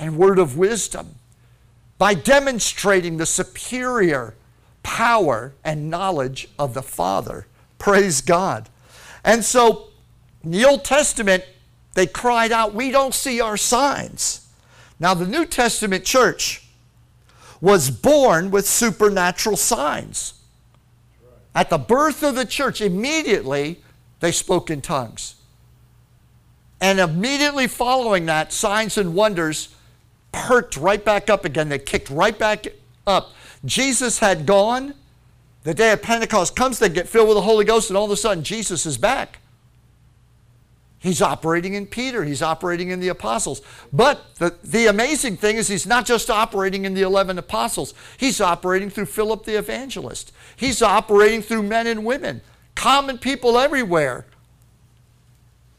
and word of wisdom by demonstrating the superior power and knowledge of the Father. Praise God. And so, in the Old Testament, they cried out, We don't see our signs. Now, the New Testament church was born with supernatural signs. At the birth of the church, immediately they spoke in tongues. And immediately following that, signs and wonders perked right back up again. They kicked right back up. Jesus had gone. The day of Pentecost comes, they get filled with the Holy Ghost, and all of a sudden, Jesus is back. He's operating in Peter, he's operating in the apostles. But the, the amazing thing is, he's not just operating in the 11 apostles, he's operating through Philip the evangelist. He's operating through men and women, common people everywhere.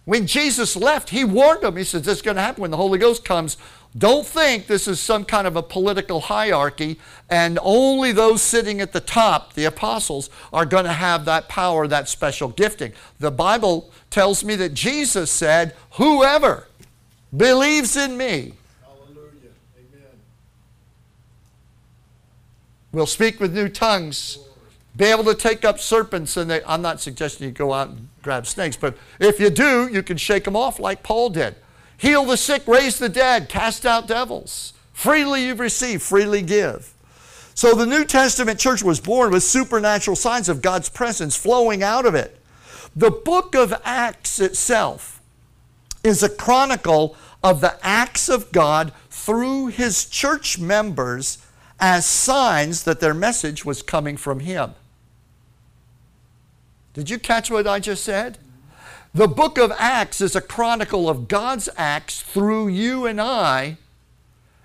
When Jesus left, he warned them. He said, This is going to happen when the Holy Ghost comes. Don't think this is some kind of a political hierarchy and only those sitting at the top, the apostles, are going to have that power, that special gifting. The Bible tells me that Jesus said, Whoever believes in me will speak with new tongues, be able to take up serpents. And they, I'm not suggesting you go out and grab snakes, but if you do, you can shake them off like Paul did. Heal the sick, raise the dead, cast out devils. Freely you've received, freely give. So the New Testament church was born with supernatural signs of God's presence flowing out of it. The book of Acts itself is a chronicle of the acts of God through his church members as signs that their message was coming from him. Did you catch what I just said? The book of Acts is a chronicle of God's acts through you and I.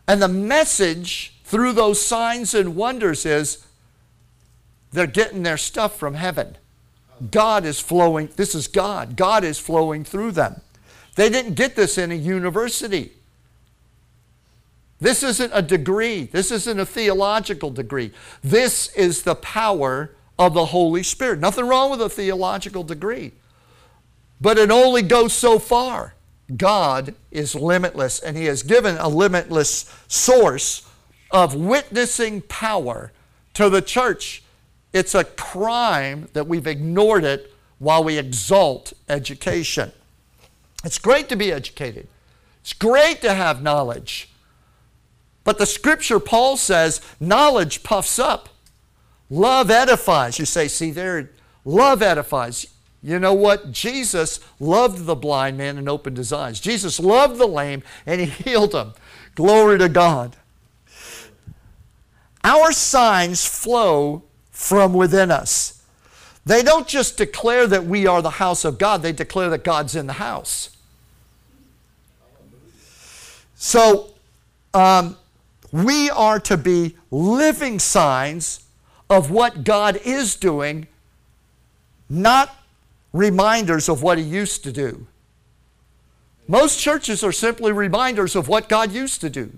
And the message through those signs and wonders is they're getting their stuff from heaven. God is flowing, this is God. God is flowing through them. They didn't get this in a university. This isn't a degree. This isn't a theological degree. This is the power of the Holy Spirit. Nothing wrong with a theological degree. But it only goes so far. God is limitless, and He has given a limitless source of witnessing power to the church. It's a crime that we've ignored it while we exalt education. It's great to be educated, it's great to have knowledge. But the scripture, Paul says, knowledge puffs up, love edifies. You say, see there, love edifies. You know what? Jesus loved the blind man and opened his eyes. Jesus loved the lame and he healed him. Glory to God. Our signs flow from within us. They don't just declare that we are the house of God, they declare that God's in the house. So, um, we are to be living signs of what God is doing, not reminders of what he used to do. Most churches are simply reminders of what God used to do.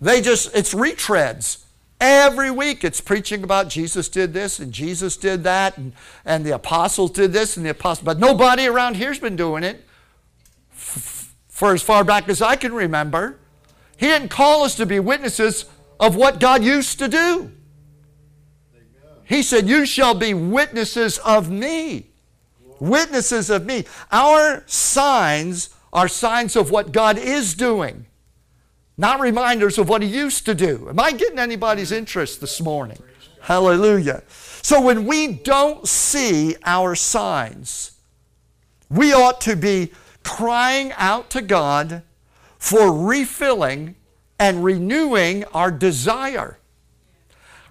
They just, it's retreads. Every week it's preaching about Jesus did this and Jesus did that and, and the apostles did this and the apostles, but nobody around here's been doing it f- for as far back as I can remember. He didn't call us to be witnesses of what God used to do. He said, You shall be witnesses of me witnesses of me. Our signs are signs of what God is doing, not reminders of what He used to do. Am I getting anybody's interest this morning? Hallelujah. So when we don't see our signs, we ought to be crying out to God for refilling and renewing our desire.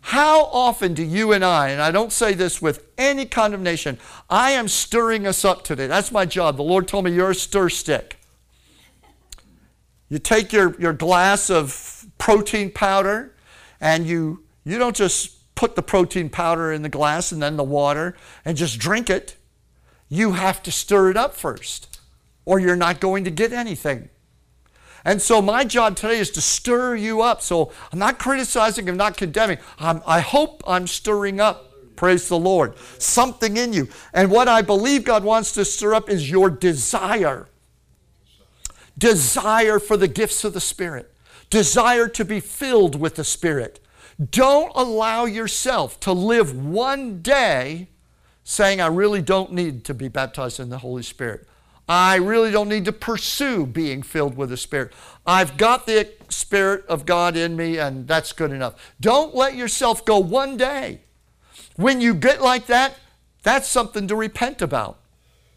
How often do you and I, and I don't say this with any condemnation, I am stirring us up today. That's my job. The Lord told me you're a stir stick. You take your, your glass of protein powder and you, you don't just put the protein powder in the glass and then the water and just drink it. You have to stir it up first, or you're not going to get anything. And so my job today is to stir you up. So I'm not criticizing, I'm not condemning. I'm, i hope I'm stirring up. Praise the Lord. Something in you. And what I believe God wants to stir up is your desire. Desire for the gifts of the Spirit. Desire to be filled with the Spirit. Don't allow yourself to live one day saying, I really don't need to be baptized in the Holy Spirit. I really don't need to pursue being filled with the Spirit. I've got the Spirit of God in me, and that's good enough. Don't let yourself go one day. When you get like that, that's something to repent about.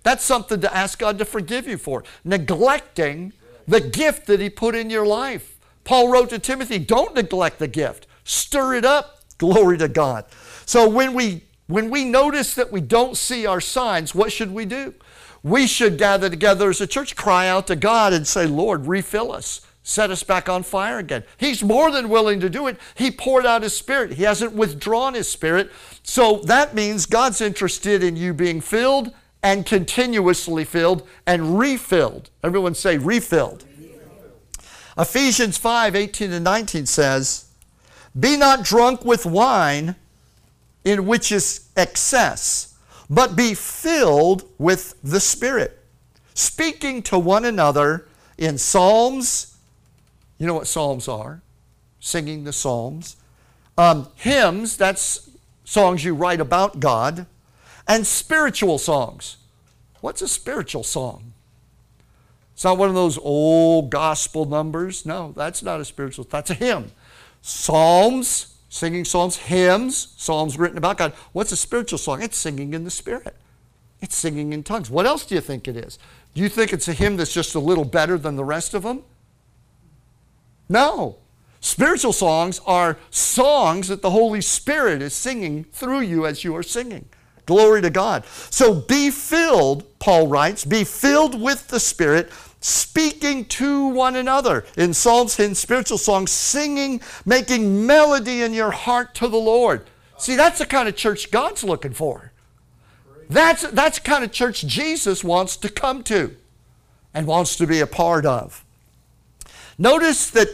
That's something to ask God to forgive you for. Neglecting the gift that He put in your life. Paul wrote to Timothy, don't neglect the gift. Stir it up. Glory to God. So when we when we notice that we don't see our signs, what should we do? We should gather together as a church, cry out to God and say, Lord, refill us. Set us back on fire again. He's more than willing to do it. He poured out His Spirit. He hasn't withdrawn His Spirit. So that means God's interested in you being filled and continuously filled and refilled. Everyone say refilled. Ephesians 5 18 and 19 says, Be not drunk with wine, in which is excess but be filled with the Spirit, speaking to one another in psalms. You know what psalms are? Singing the psalms. Um, hymns, that's songs you write about God. And spiritual songs. What's a spiritual song? It's not one of those old gospel numbers. No, that's not a spiritual. That's a hymn. Psalms, singing psalms, hymns, psalms written about God. What's a spiritual song? It's singing in the Spirit. It's singing in tongues. What else do you think it is? Do you think it's a hymn that's just a little better than the rest of them? No. Spiritual songs are songs that the Holy Spirit is singing through you as you are singing. Glory to God. So be filled, Paul writes, be filled with the Spirit, speaking to one another in psalms, in spiritual songs, singing, making melody in your heart to the Lord. See, that's the kind of church God's looking for. That's, that's the kind of church Jesus wants to come to and wants to be a part of. Notice that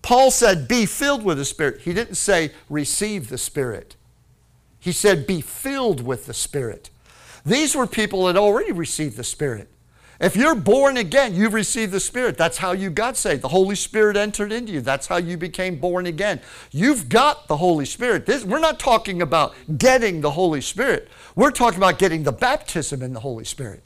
Paul said, Be filled with the Spirit. He didn't say, Receive the Spirit. He said, Be filled with the Spirit. These were people that already received the Spirit. If you're born again, you've received the Spirit. That's how you got saved. The Holy Spirit entered into you. That's how you became born again. You've got the Holy Spirit. This, we're not talking about getting the Holy Spirit. We're talking about getting the baptism in the Holy Spirit.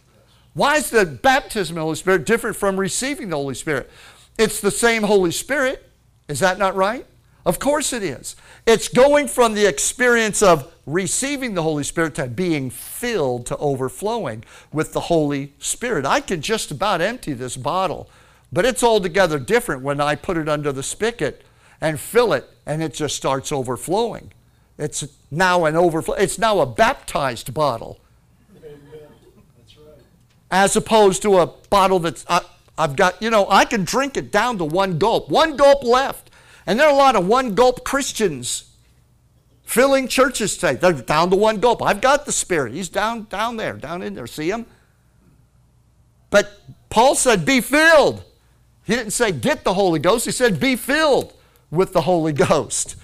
Why is the baptism in the Holy Spirit different from receiving the Holy Spirit? It's the same Holy Spirit. Is that not right? Of course it is. It's going from the experience of receiving the Holy Spirit to being filled to overflowing with the Holy Spirit. I can just about empty this bottle, but it's altogether different when I put it under the spigot and fill it and it just starts overflowing. It's now an overflow. It's now a baptized bottle. As opposed to a bottle that's I, I've got, you know, I can drink it down to one gulp. One gulp left. And there are a lot of one gulp Christians filling churches today. They're down to one gulp. I've got the Spirit. He's down, down there, down in there. See him? But Paul said, be filled. He didn't say get the Holy Ghost. He said be filled with the Holy Ghost.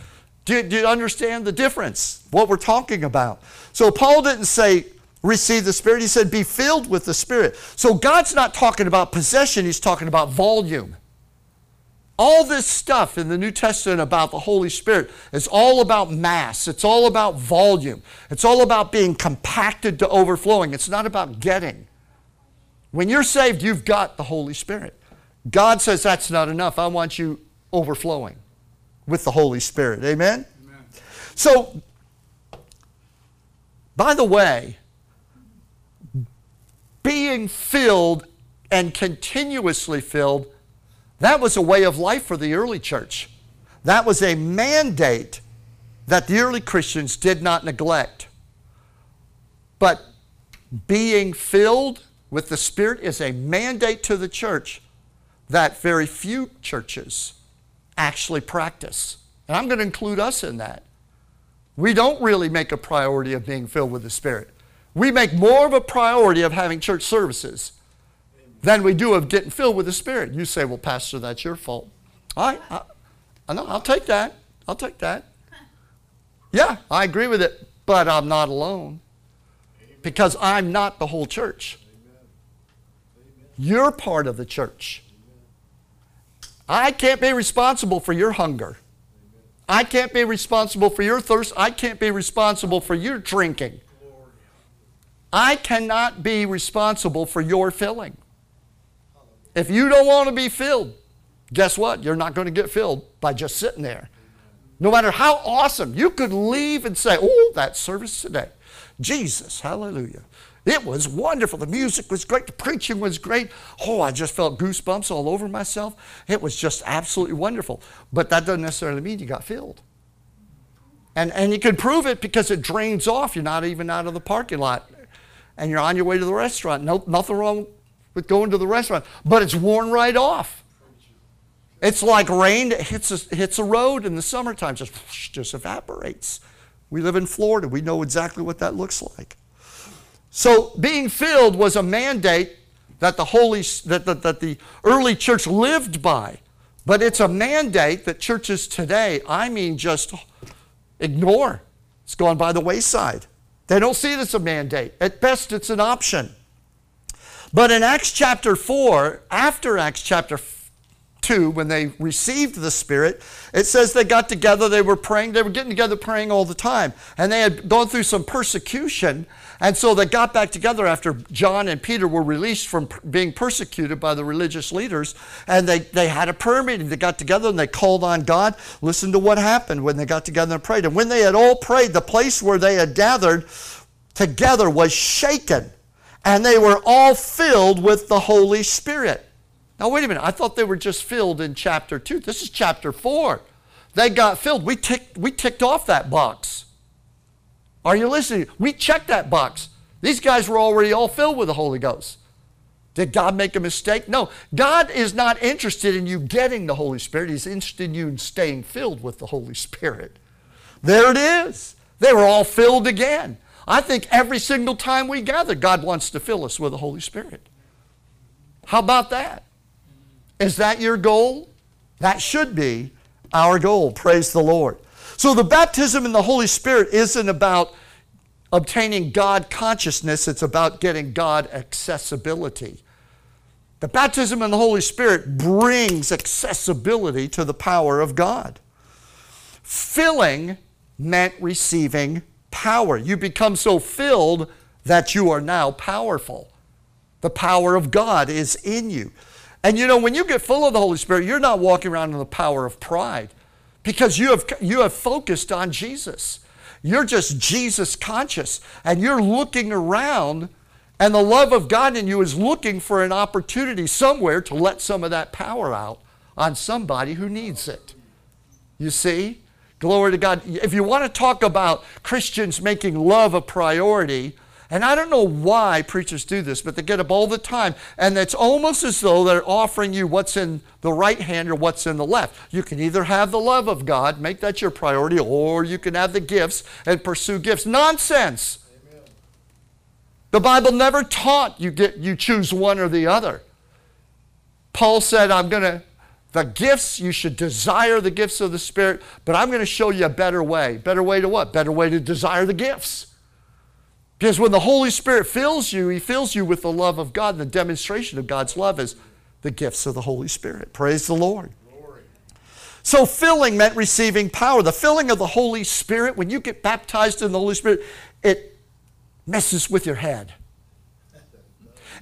Do, do you understand the difference? What we're talking about. So Paul didn't say receive the Spirit. He said be filled with the Spirit. So God's not talking about possession. He's talking about volume. All this stuff in the New Testament about the Holy Spirit is all about mass. It's all about volume. It's all about being compacted to overflowing. It's not about getting. When you're saved, you've got the Holy Spirit. God says that's not enough. I want you overflowing with the Holy Spirit. Amen? Amen. So, by the way, being filled and continuously filled that was a way of life for the early church. That was a mandate that the early Christians did not neglect. But being filled with the Spirit is a mandate to the church that very few churches actually practice. And I'm going to include us in that. We don't really make a priority of being filled with the Spirit. We make more of a priority of having church services than we do of getting filled with the Spirit. You say, well, Pastor, that's your fault. All right, I, I know, I'll take that. I'll take that. Yeah, I agree with it, but I'm not alone because I'm not the whole church. You're part of the church. I can't be responsible for your hunger. I can't be responsible for your thirst. I can't be responsible for your drinking. I cannot be responsible for your filling. If you don't want to be filled, guess what? You're not going to get filled by just sitting there. No matter how awesome, you could leave and say, Oh, that service today. Jesus, hallelujah. It was wonderful. The music was great. The preaching was great. Oh, I just felt goosebumps all over myself. It was just absolutely wonderful. But that doesn't necessarily mean you got filled. And, and you can prove it because it drains off. You're not even out of the parking lot. And you're on your way to the restaurant. No, nothing wrong with going to the restaurant. But it's worn right off. It's like rain that hits a, hits a road in the summertime, just, just evaporates. We live in Florida. We know exactly what that looks like. So being filled was a mandate that the holy that, that, that the early church lived by. But it's a mandate that churches today, I mean, just ignore. It's gone by the wayside. They don't see it as a mandate. At best, it's an option. But in Acts chapter 4, after Acts chapter 2, when they received the Spirit, it says they got together, they were praying, they were getting together praying all the time. And they had gone through some persecution, and so they got back together after John and Peter were released from being persecuted by the religious leaders. And they, they had a prayer meeting. They got together and they called on God. Listen to what happened when they got together and prayed. And when they had all prayed, the place where they had gathered together was shaken. And they were all filled with the Holy Spirit. Now, wait a minute. I thought they were just filled in chapter 2. This is chapter 4. They got filled. We ticked, we ticked off that box. Are you listening? We checked that box. These guys were already all filled with the Holy Ghost. Did God make a mistake? No. God is not interested in you getting the Holy Spirit. He's interested in you in staying filled with the Holy Spirit. There it is. They were all filled again. I think every single time we gather, God wants to fill us with the Holy Spirit. How about that? Is that your goal? That should be our goal. Praise the Lord. So the baptism in the Holy Spirit isn't about obtaining God consciousness, it's about getting God accessibility. The baptism in the Holy Spirit brings accessibility to the power of God. Filling meant receiving power. You become so filled that you are now powerful. The power of God is in you. And you know, when you get full of the Holy Spirit, you're not walking around in the power of pride because you have, you have focused on Jesus. You're just Jesus conscious and you're looking around, and the love of God in you is looking for an opportunity somewhere to let some of that power out on somebody who needs it. You see? Glory to God. If you want to talk about Christians making love a priority, and I don't know why preachers do this, but they get up all the time, and it's almost as though they're offering you what's in the right hand or what's in the left. You can either have the love of God, make that your priority, or you can have the gifts and pursue gifts. Nonsense. Amen. The Bible never taught you get you choose one or the other. Paul said, I'm going to the gifts, you should desire the gifts of the Spirit, but I'm going to show you a better way. Better way to what? Better way to desire the gifts. Because when the Holy Spirit fills you, He fills you with the love of God. And the demonstration of God's love is the gifts of the Holy Spirit. Praise the Lord. So, filling meant receiving power. The filling of the Holy Spirit, when you get baptized in the Holy Spirit, it messes with your head.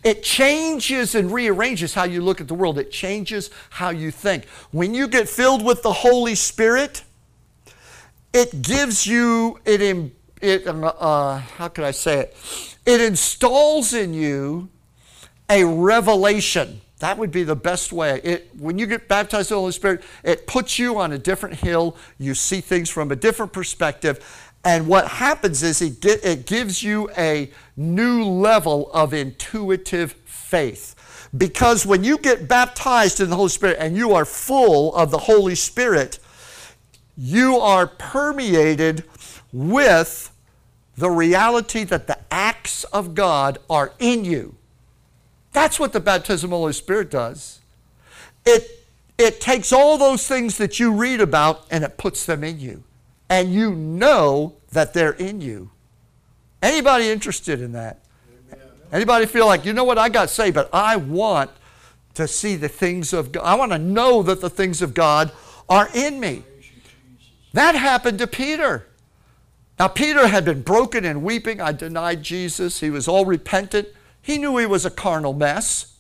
It changes and rearranges how you look at the world. It changes how you think. When you get filled with the Holy Spirit, it gives you, it it, uh, uh, how can I say it? It installs in you a revelation. That would be the best way. It, when you get baptized in the Holy Spirit, it puts you on a different hill. You see things from a different perspective. And what happens is it, it gives you a new level of intuitive faith. Because when you get baptized in the Holy Spirit and you are full of the Holy Spirit, you are permeated with the reality that the acts of God are in you. That's what the baptism of the Holy Spirit does. It, it takes all those things that you read about and it puts them in you. And you know that they're in you. Anybody interested in that? Amen. Anybody feel like, you know what, I got saved, but I want to see the things of God. I want to know that the things of God are in me. That happened to Peter. Now, Peter had been broken and weeping. I denied Jesus. He was all repentant. He knew he was a carnal mess.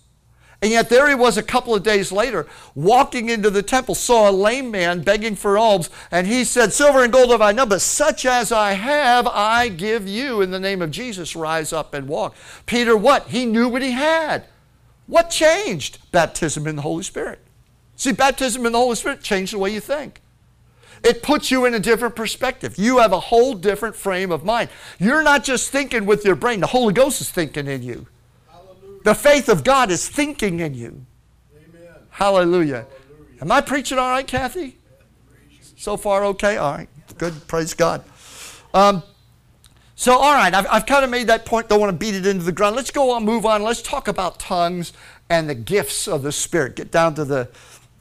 And yet, there he was a couple of days later, walking into the temple, saw a lame man begging for alms, and he said, Silver and gold have I none, but such as I have, I give you. In the name of Jesus, rise up and walk. Peter, what? He knew what he had. What changed? Baptism in the Holy Spirit. See, baptism in the Holy Spirit changed the way you think. It puts you in a different perspective. You have a whole different frame of mind. You're not just thinking with your brain, the Holy Ghost is thinking in you. The faith of God is thinking in you. Amen. Hallelujah. Hallelujah. Am I preaching all right, Kathy? So far, okay? All right. Good. Praise God. Um, so, all right, I've, I've kind of made that point. Don't want to beat it into the ground. Let's go on, move on. Let's talk about tongues and the gifts of the Spirit. Get down to the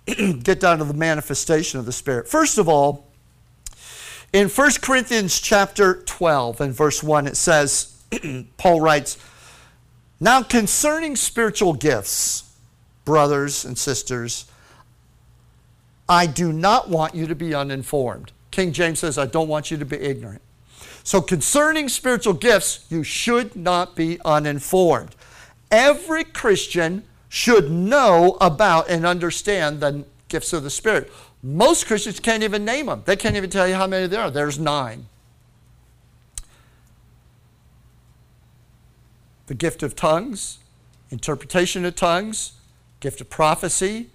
get down to the manifestation of the Spirit. First of all, in 1 Corinthians chapter 12 and verse 1, it says, Paul writes, now, concerning spiritual gifts, brothers and sisters, I do not want you to be uninformed. King James says, I don't want you to be ignorant. So, concerning spiritual gifts, you should not be uninformed. Every Christian should know about and understand the gifts of the Spirit. Most Christians can't even name them, they can't even tell you how many there are. There's nine. The gift of tongues, interpretation of tongues, gift of prophecy,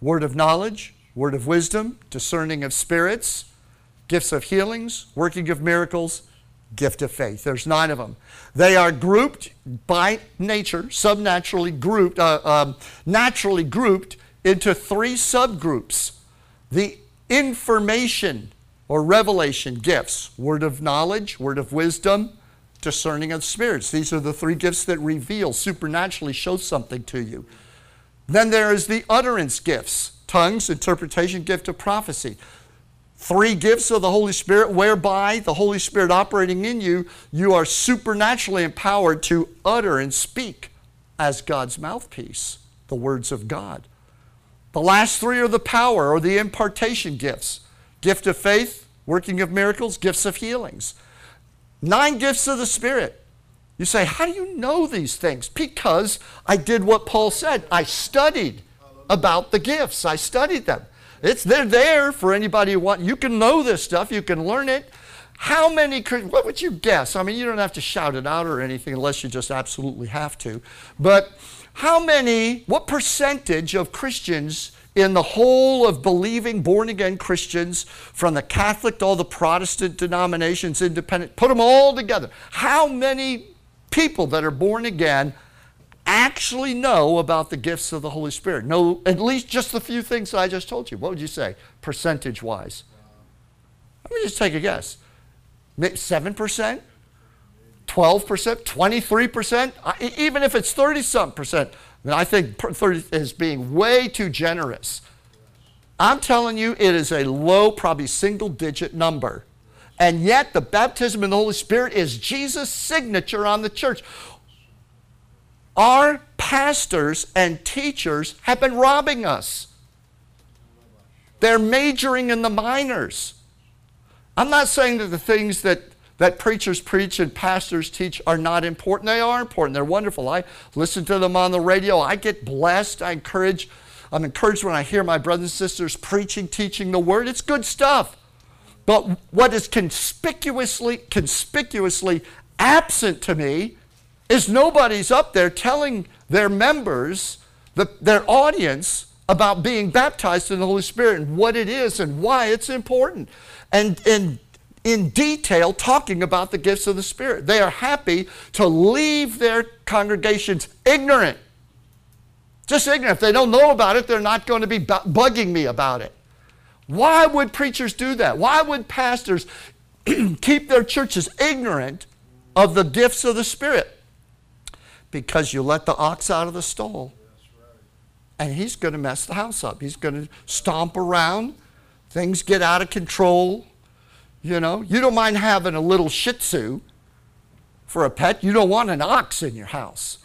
word of knowledge, word of wisdom, discerning of spirits, gifts of healings, working of miracles, gift of faith. There's nine of them. They are grouped by nature, subnaturally grouped, uh, um, naturally grouped into three subgroups. The information or revelation gifts, word of knowledge, word of wisdom, discerning of spirits. These are the three gifts that reveal, supernaturally show something to you. Then there is the utterance gifts tongues, interpretation, gift of prophecy. Three gifts of the Holy Spirit, whereby the Holy Spirit operating in you, you are supernaturally empowered to utter and speak as God's mouthpiece, the words of God. The last three are the power or the impartation gifts gift of faith, working of miracles, gifts of healings. Nine gifts of the Spirit. You say, How do you know these things? Because I did what Paul said. I studied about the gifts, I studied them. It's, they're there for anybody who wants. You can know this stuff, you can learn it. How many, what would you guess? I mean, you don't have to shout it out or anything unless you just absolutely have to. But how many, what percentage of Christians in the whole of believing born again Christians, from the Catholic to all the Protestant denominations, independent, put them all together. How many people that are born again actually know about the gifts of the Holy Spirit? Know at least just the few things that I just told you. What would you say, percentage wise? Let me just take a guess. 7%? 12%? 23%? Even if it's 30 something percent, and I think 30 is being way too generous. I'm telling you, it is a low, probably single digit number. And yet, the baptism in the Holy Spirit is Jesus' signature on the church. Our pastors and teachers have been robbing us. They're majoring in the minors. I'm not saying that the things that that preachers preach and pastors teach are not important. They are important. They're wonderful. I listen to them on the radio. I get blessed. I encourage, I'm encouraged when I hear my brothers and sisters preaching, teaching the word. It's good stuff. But what is conspicuously, conspicuously absent to me is nobody's up there telling their members, the, their audience, about being baptized in the Holy Spirit and what it is and why it's important. And, and in detail talking about the gifts of the Spirit. They are happy to leave their congregations ignorant. Just ignorant. If they don't know about it, they're not going to be bugging me about it. Why would preachers do that? Why would pastors keep their churches ignorant of the gifts of the Spirit? Because you let the ox out of the stall. And he's going to mess the house up. He's going to stomp around. Things get out of control. You know, you don't mind having a little shih tzu for a pet. You don't want an ox in your house.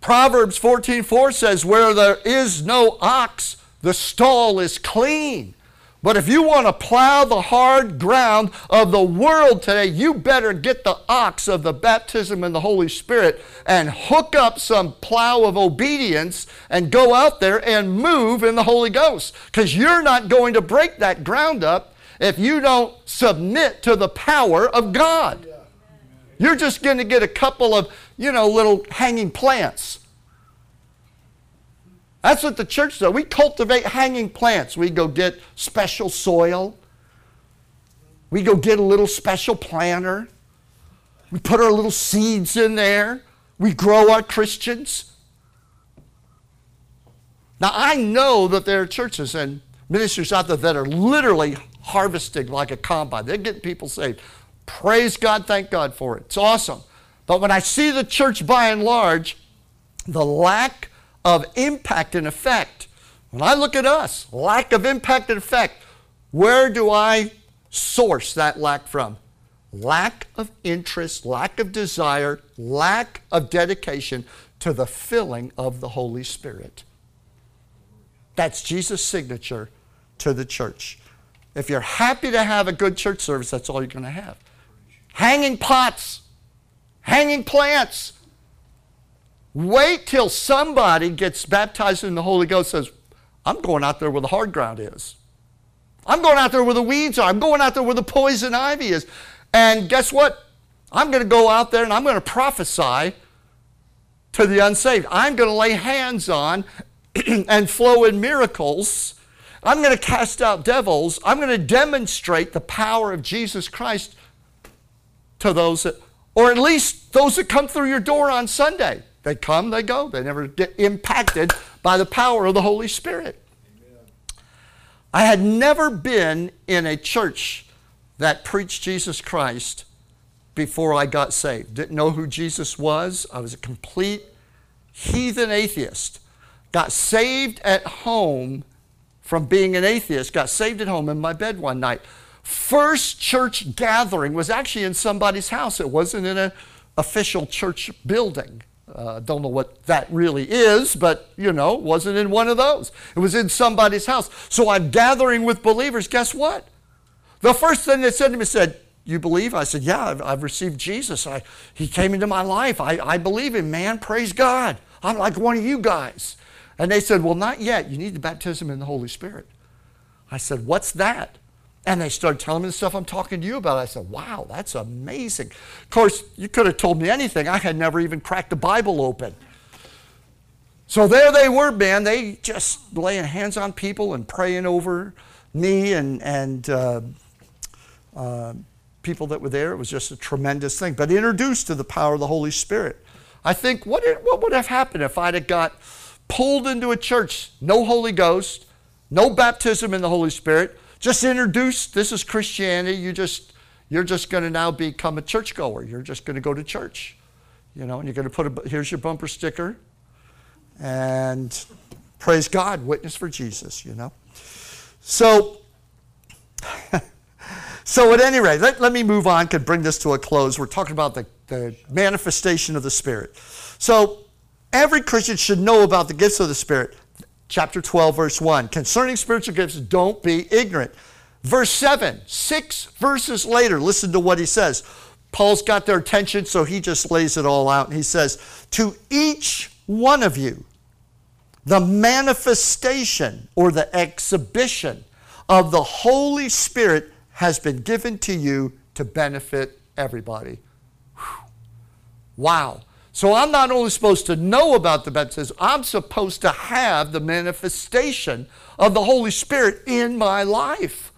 Proverbs 14:4 says, Where there is no ox, the stall is clean. But if you want to plow the hard ground of the world today, you better get the ox of the baptism in the Holy Spirit and hook up some plow of obedience and go out there and move in the Holy Ghost. Because you're not going to break that ground up if you don't submit to the power of God. You're just going to get a couple of, you know, little hanging plants. That's what the church does. We cultivate hanging plants. We go get special soil. We go get a little special planter. We put our little seeds in there. We grow our Christians. Now, I know that there are churches and ministers out there that are literally harvesting like a combine. They're getting people saved. Praise God, thank God for it. It's awesome. But when I see the church by and large, the lack of impact and effect. When I look at us, lack of impact and effect, where do I source that lack from? Lack of interest, lack of desire, lack of dedication to the filling of the Holy Spirit. That's Jesus' signature to the church. If you're happy to have a good church service, that's all you're going to have. Hanging pots, hanging plants, Wait till somebody gets baptized in the Holy Ghost says, I'm going out there where the hard ground is. I'm going out there where the weeds are. I'm going out there where the poison ivy is. And guess what? I'm going to go out there and I'm going to prophesy to the unsaved. I'm going to lay hands on and flow in miracles. I'm going to cast out devils. I'm going to demonstrate the power of Jesus Christ to those that, or at least those that come through your door on Sunday. They come, they go. They never get impacted by the power of the Holy Spirit. Amen. I had never been in a church that preached Jesus Christ before I got saved. Didn't know who Jesus was. I was a complete heathen atheist. Got saved at home from being an atheist. Got saved at home in my bed one night. First church gathering was actually in somebody's house. It wasn't in an official church building. Uh, don't know what that really is, but you know, wasn't in one of those. It was in somebody's house. So I'm gathering with believers. Guess what? The first thing they said to me said, "You believe?" I said, "Yeah, I've, I've received Jesus. I, he came into my life. I, I believe him, man. Praise God. I'm like one of you guys." And they said, "Well, not yet. You need the baptism in the Holy Spirit." I said, "What's that?" And they started telling me the stuff I'm talking to you about. I said, wow, that's amazing. Of course, you could have told me anything. I had never even cracked the Bible open. So there they were, man. They just laying hands on people and praying over me and, and uh, uh, people that were there. It was just a tremendous thing. But introduced to the power of the Holy Spirit. I think, what, what would have happened if I'd have got pulled into a church, no Holy Ghost, no baptism in the Holy Spirit, just introduced, this is Christianity. You just, you're just going to now become a churchgoer. You're just going to go to church. You know, and you're going to put a, here's your bumper sticker. And praise God, witness for Jesus, you know. So, so at any rate, let, let me move on, could bring this to a close. We're talking about the, the manifestation of the Spirit. So every Christian should know about the gifts of the Spirit chapter 12, verse 1. Concerning spiritual gifts, don't be ignorant. Verse 7, six verses later, listen to what he says. Paul's got their attention, so he just lays it all out. And he says, To each one of you, the manifestation or the exhibition of the Holy Spirit has been given to you to benefit everybody. Whew. Wow. So I'm not only supposed to know about the baptism, I'm supposed to have the manifestation of the Holy Spirit in my life.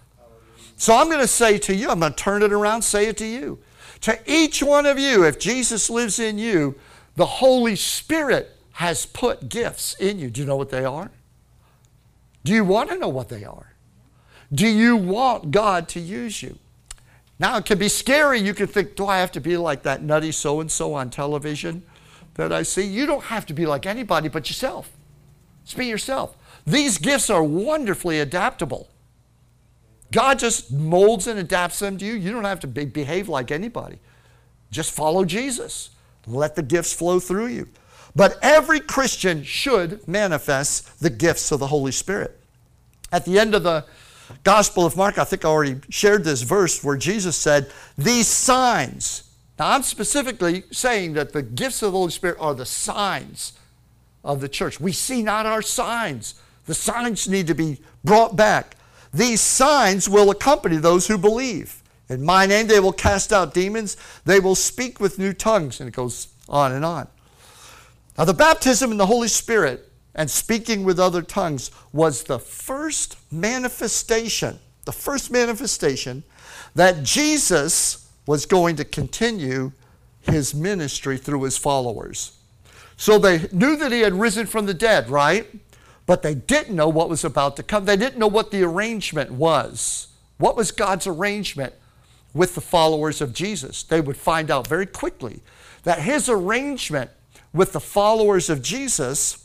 So I'm going to say to you, I'm going to turn it around, say it to you. To each one of you, if Jesus lives in you, the Holy Spirit has put gifts in you. Do you know what they are? Do you want to know what they are? Do you want God to use you? Now, it can be scary. You can think, do I have to be like that nutty so and so on television that I see? You don't have to be like anybody but yourself. Just be yourself. These gifts are wonderfully adaptable. God just molds and adapts them to you. You don't have to be, behave like anybody. Just follow Jesus. Let the gifts flow through you. But every Christian should manifest the gifts of the Holy Spirit. At the end of the Gospel of Mark, I think I already shared this verse where Jesus said, These signs. Now, I'm specifically saying that the gifts of the Holy Spirit are the signs of the church. We see not our signs. The signs need to be brought back. These signs will accompany those who believe. In my name, they will cast out demons. They will speak with new tongues. And it goes on and on. Now, the baptism in the Holy Spirit and speaking with other tongues was the first manifestation, the first manifestation that Jesus was going to continue his ministry through his followers. So they knew that he had risen from the dead, right? But they didn't know what was about to come. They didn't know what the arrangement was. What was God's arrangement with the followers of Jesus? They would find out very quickly that his arrangement with the followers of Jesus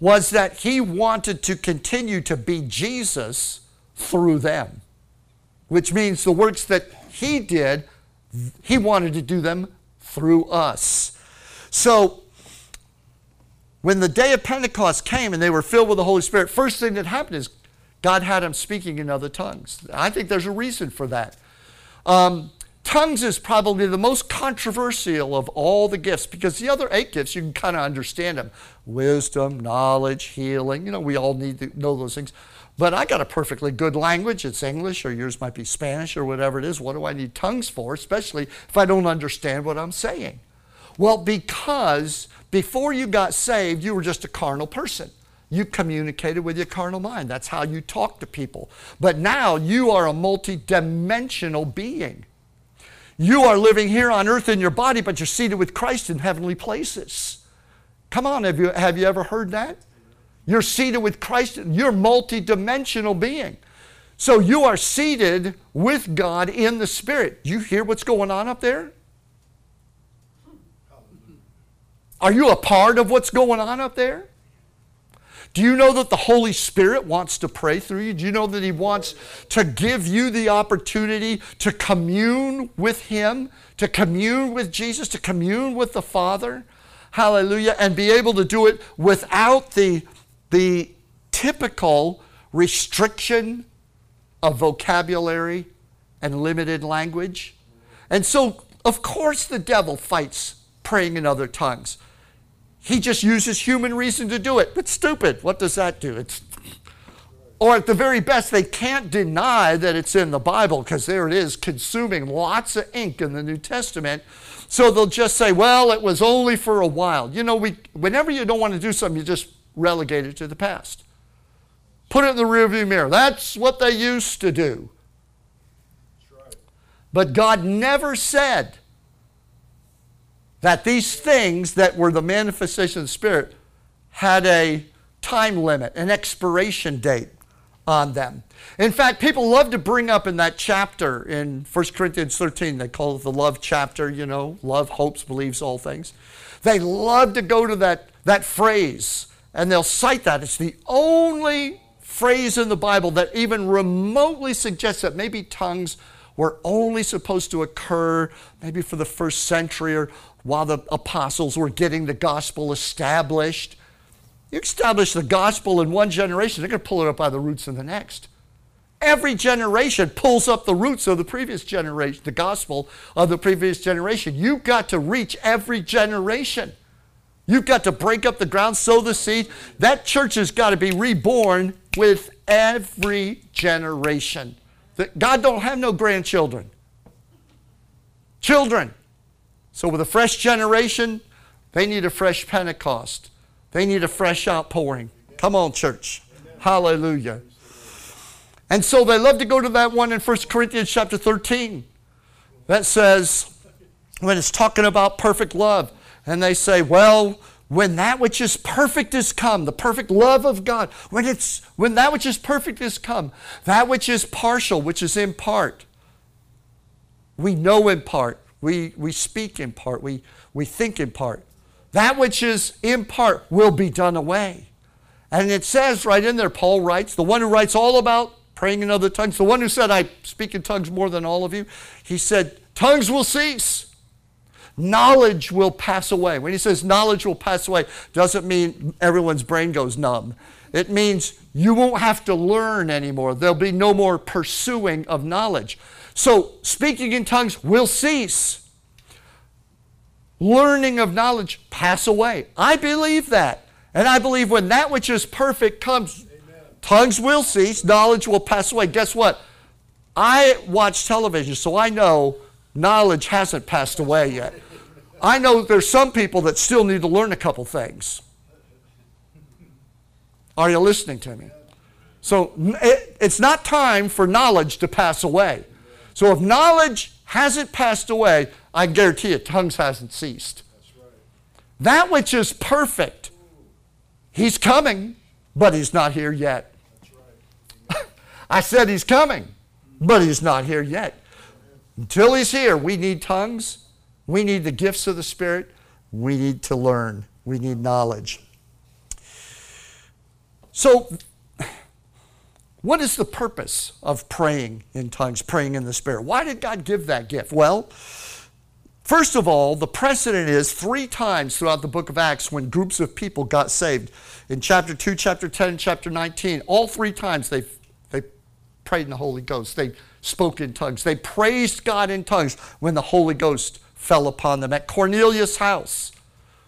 was that he wanted to continue to be Jesus through them, which means the works that he did, he wanted to do them through us. So, when the day of Pentecost came and they were filled with the Holy Spirit, first thing that happened is God had them speaking in other tongues. I think there's a reason for that. Um, tongues is probably the most controversial of all the gifts because the other eight gifts, you can kind of understand them wisdom, knowledge, healing. You know, we all need to know those things. But I got a perfectly good language. It's English, or yours might be Spanish, or whatever it is. What do I need tongues for, especially if I don't understand what I'm saying? Well, because before you got saved, you were just a carnal person. You communicated with your carnal mind. That's how you talk to people. But now you are a multidimensional being. You are living here on earth in your body, but you're seated with Christ in heavenly places. Come on, have you, have you ever heard that? You're seated with Christ. You're multidimensional being. So you are seated with God in the Spirit. You hear what's going on up there? Are you a part of what's going on up there? Do you know that the Holy Spirit wants to pray through you? Do you know that He wants to give you the opportunity to commune with Him, to commune with Jesus, to commune with the Father? Hallelujah. And be able to do it without the, the typical restriction of vocabulary and limited language. And so, of course, the devil fights praying in other tongues. He just uses human reason to do it. But stupid. What does that do? It's or at the very best, they can't deny that it's in the Bible because there it is, consuming lots of ink in the New Testament. So they'll just say, well, it was only for a while. You know, we, whenever you don't want to do something, you just relegate it to the past. Put it in the rearview mirror. That's what they used to do. But God never said that these things that were the manifestation of the Spirit had a time limit, an expiration date on them. In fact, people love to bring up in that chapter in 1 Corinthians 13, they call it the love chapter, you know, love, hopes, believes all things. They love to go to that, that phrase and they'll cite that. It's the only phrase in the Bible that even remotely suggests that maybe tongues were only supposed to occur maybe for the first century or while the apostles were getting the gospel established. You establish the gospel in one generation, they're going to pull it up by the roots in the next. Every generation pulls up the roots of the previous generation, the gospel of the previous generation. You've got to reach every generation. You've got to break up the ground, sow the seed. That church has got to be reborn with every generation. God don't have no grandchildren. Children. So, with a fresh generation, they need a fresh Pentecost. They need a fresh outpouring. Come on, church. Hallelujah. And so they love to go to that one in 1 Corinthians chapter 13 that says, when it's talking about perfect love, and they say, well, when that which is perfect is come, the perfect love of God, when it's when that which is perfect is come, that which is partial, which is in part, we know in part, we, we speak in part, we, we think in part. That which is in part will be done away. And it says right in there, Paul writes, the one who writes all about praying in other tongues, the one who said, I speak in tongues more than all of you, he said, tongues will cease. knowledge will pass away. When he says knowledge will pass away, doesn't mean everyone's brain goes numb. It means you won't have to learn anymore. There'll be no more pursuing of knowledge. So speaking in tongues will cease. Learning of knowledge pass away. I believe that. And I believe when that which is perfect comes, Amen. tongues will cease, knowledge will pass away. Guess what? I watch television, so I know knowledge hasn't passed away yet. I know there's some people that still need to learn a couple things. Are you listening to me? So it, it's not time for knowledge to pass away. So if knowledge hasn't passed away, I guarantee you, tongues hasn't ceased. That which is perfect, he's coming, but he's not here yet. I said he's coming, but he's not here yet. Until he's here, we need tongues. We need the gifts of the Spirit. We need to learn. We need knowledge. So, what is the purpose of praying in tongues, praying in the Spirit? Why did God give that gift? Well, first of all, the precedent is three times throughout the book of Acts when groups of people got saved. In chapter 2, chapter 10, chapter 19, all three times they, they prayed in the Holy Ghost. They spoke in tongues. They praised God in tongues when the Holy Ghost fell upon them. At Cornelius' house,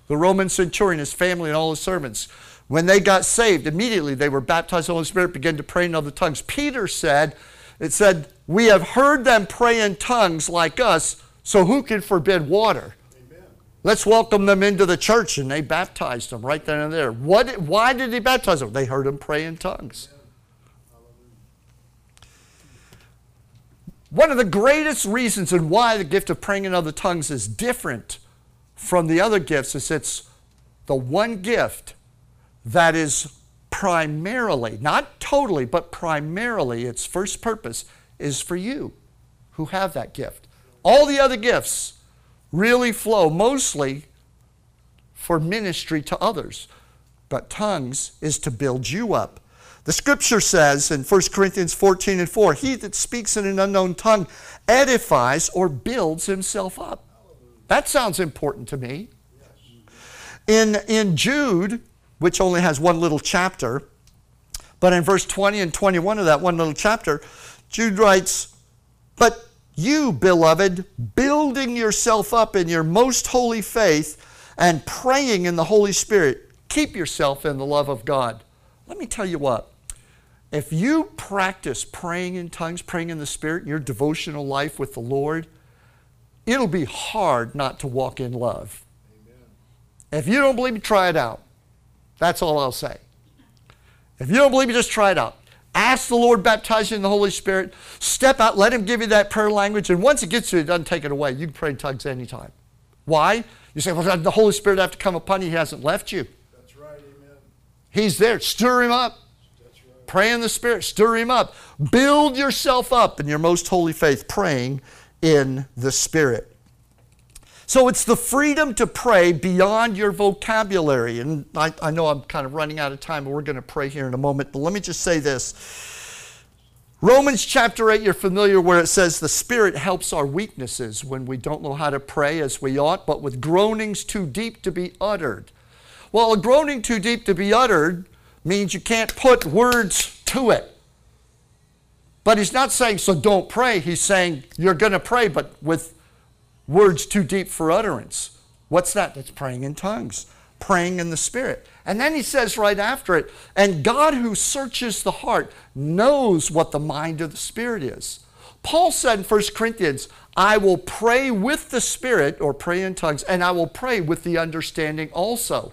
the Roman centurion, his family, and all his servants, when they got saved, immediately they were baptized in the Holy Spirit, began to pray in other tongues. Peter said, it said, We have heard them pray in tongues like us, so who can forbid water? Amen. Let's welcome them into the church. And they baptized them right then and there. What, why did he baptize them? They heard them pray in tongues. One of the greatest reasons and why the gift of praying in other tongues is different from the other gifts is it's the one gift that is primarily, not totally, but primarily, its first purpose is for you who have that gift. All the other gifts really flow mostly for ministry to others, but tongues is to build you up. The scripture says in 1 Corinthians 14 and 4 He that speaks in an unknown tongue edifies or builds himself up. That sounds important to me. In, in Jude, which only has one little chapter. But in verse 20 and 21 of that one little chapter, Jude writes, But you, beloved, building yourself up in your most holy faith and praying in the Holy Spirit, keep yourself in the love of God. Let me tell you what. If you practice praying in tongues, praying in the Spirit, in your devotional life with the Lord, it'll be hard not to walk in love. Amen. If you don't believe me, try it out. That's all I'll say. If you don't believe me, just try it out. Ask the Lord, baptize you in the Holy Spirit. Step out, let Him give you that prayer language. And once it gets to you, it doesn't take it away. You can pray in tongues anytime. Why? You say, well, the Holy Spirit have to come upon you? He hasn't left you. That's right, amen. He's there. Stir Him up. That's right. Pray in the Spirit. Stir Him up. Build yourself up in your most holy faith, praying in the Spirit. So it's the freedom to pray beyond your vocabulary. And I, I know I'm kind of running out of time, but we're going to pray here in a moment. But let me just say this. Romans chapter 8, you're familiar where it says the Spirit helps our weaknesses when we don't know how to pray as we ought, but with groanings too deep to be uttered. Well, a groaning too deep to be uttered means you can't put words to it. But he's not saying, so don't pray. He's saying, you're going to pray, but with words too deep for utterance. What's that? That's praying in tongues, praying in the Spirit. And then he says right after it, and God who searches the heart knows what the mind of the Spirit is. Paul said in 1 Corinthians, I will pray with the Spirit, or pray in tongues, and I will pray with the understanding also.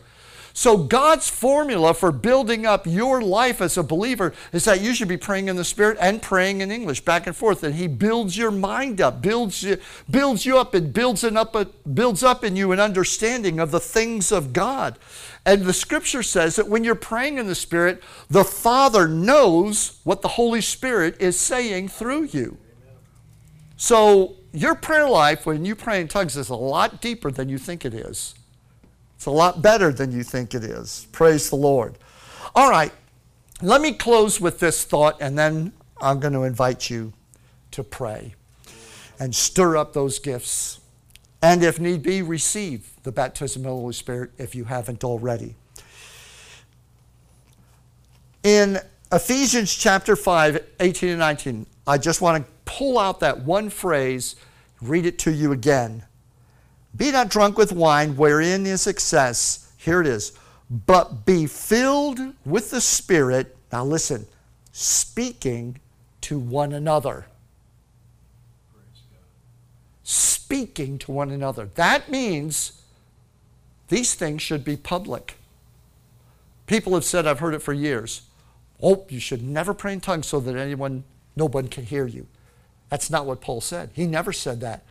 So, God's formula for building up your life as a believer is that you should be praying in the Spirit and praying in English back and forth. And He builds your mind up, builds you, builds you up, and builds, an up, builds up in you an understanding of the things of God. And the scripture says that when you're praying in the Spirit, the Father knows what the Holy Spirit is saying through you. So, your prayer life, when you pray in tongues, is a lot deeper than you think it is. It's a lot better than you think it is. Praise the Lord. All right, let me close with this thought, and then I'm going to invite you to pray and stir up those gifts And if need be, receive the baptism of the Holy Spirit if you haven't already. In Ephesians chapter 5, 18 and 19, I just want to pull out that one phrase, read it to you again. Be not drunk with wine, wherein is excess. Here it is. But be filled with the Spirit. Now listen, speaking to one another. Speaking to one another. That means these things should be public. People have said, I've heard it for years. Oh, you should never pray in tongues so that anyone, no one can hear you. That's not what Paul said. He never said that.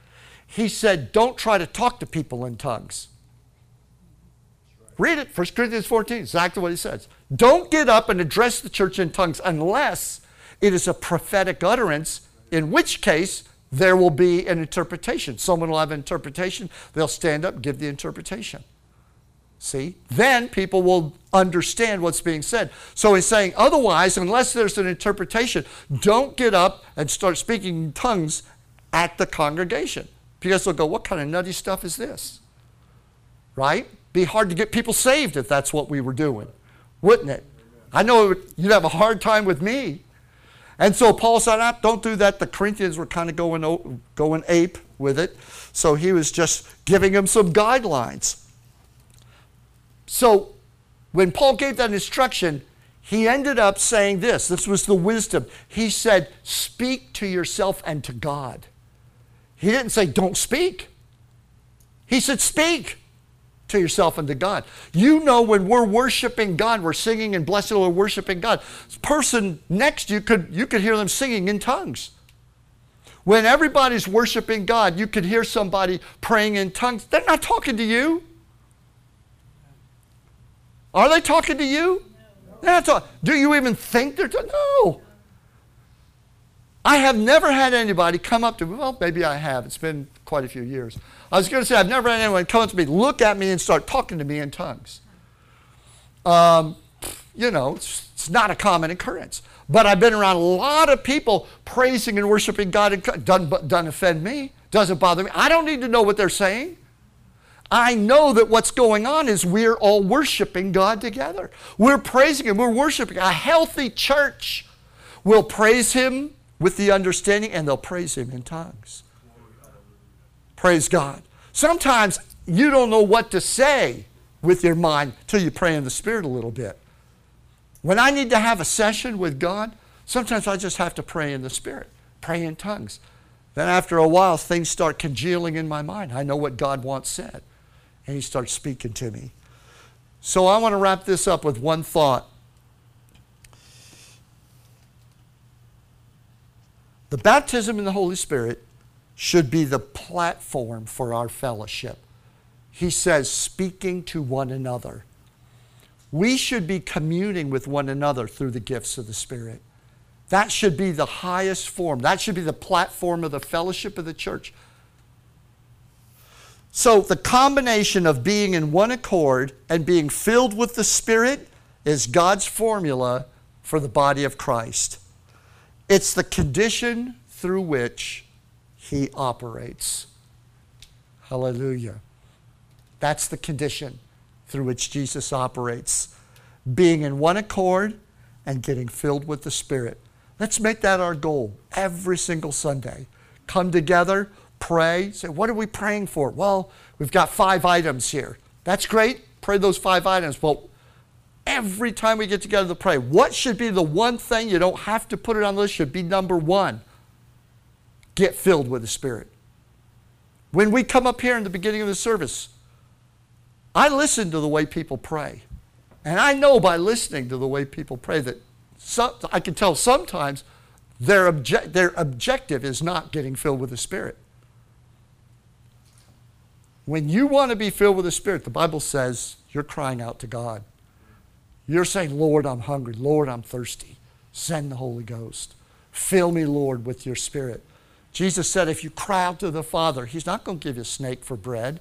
He said, don't try to talk to people in tongues. Read it, 1 Corinthians 14, exactly what he says. Don't get up and address the church in tongues unless it is a prophetic utterance, in which case there will be an interpretation. Someone will have an interpretation, they'll stand up, give the interpretation. See? Then people will understand what's being said. So he's saying, otherwise, unless there's an interpretation, don't get up and start speaking in tongues at the congregation. Because they'll go, what kind of nutty stuff is this? Right? Be hard to get people saved if that's what we were doing, wouldn't it? I know you'd have a hard time with me. And so Paul said, ah, don't do that. The Corinthians were kind of going, going ape with it. So he was just giving them some guidelines. So when Paul gave that instruction, he ended up saying this. This was the wisdom. He said, Speak to yourself and to God. He didn't say, Don't speak. He said, Speak to yourself and to God. You know, when we're worshiping God, we're singing and blessing, we're worshiping God. This person next to you could you could hear them singing in tongues. When everybody's worshiping God, you could hear somebody praying in tongues. They're not talking to you. Are they talking to you? No. Talk- Do you even think they're talking? No. I have never had anybody come up to me. Well, maybe I have. It's been quite a few years. I was going to say, I've never had anyone come up to me, look at me, and start talking to me in tongues. Um, you know, it's, it's, not a common occurrence. But I've been around a lot of people praising and worshiping God. It doesn't, doesn't offend me, doesn't bother me. I don't need to know what they're saying. I know that what's going on is we're all worshiping God together. We're praising Him, we're worshiping. A healthy church will praise Him with the understanding and they'll praise Him in tongues. Praise God. Sometimes you don't know what to say with your mind till you pray in the Spirit a little bit. When I need to have a session with God, sometimes I just have to pray in the Spirit, pray in tongues. Then after a while, things start congealing in my mind. I know what God wants said and he starts speaking to me. So I want to wrap this up with one thought. The baptism in the Holy Spirit should be the platform for our fellowship. He says, speaking to one another. We should be communing with one another through the gifts of the Spirit. That should be the highest form. That should be the platform of the fellowship of the church. So, the combination of being in one accord and being filled with the Spirit is God's formula for the body of Christ. It's the condition through which He operates. Hallelujah. That's the condition through which Jesus operates. Being in one accord and getting filled with the Spirit. Let's make that our goal every single Sunday. Come together, pray. Say, what are we praying for? Well, we've got five items here. That's great. Pray those five items. Well, every time we get together to pray, what should be the one thing you don't have to put it on the list? Should be number one. Get filled with the Spirit. When we come up here in the beginning of the service, I listen to the way people pray. And I know by listening to the way people pray that some, I can tell sometimes their, obje- their objective is not getting filled with the Spirit. When you want to be filled with the Spirit, the Bible says you're crying out to God. You're saying, Lord, I'm hungry. Lord, I'm thirsty. Send the Holy Ghost. Fill me, Lord, with your Spirit. Jesus said, if you cry out to the Father, He's not going to give you a snake for bread.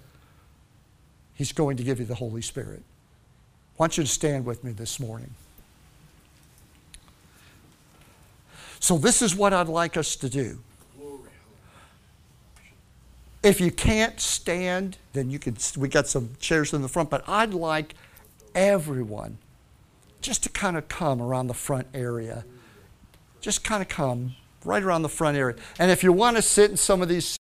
He's going to give you the Holy Spirit. I want you to stand with me this morning. So, this is what I'd like us to do. If you can't stand, then you could. We got some chairs in the front, but I'd like everyone just to kind of come around the front area. Just kind of come right around the front area. And if you want to sit in some of these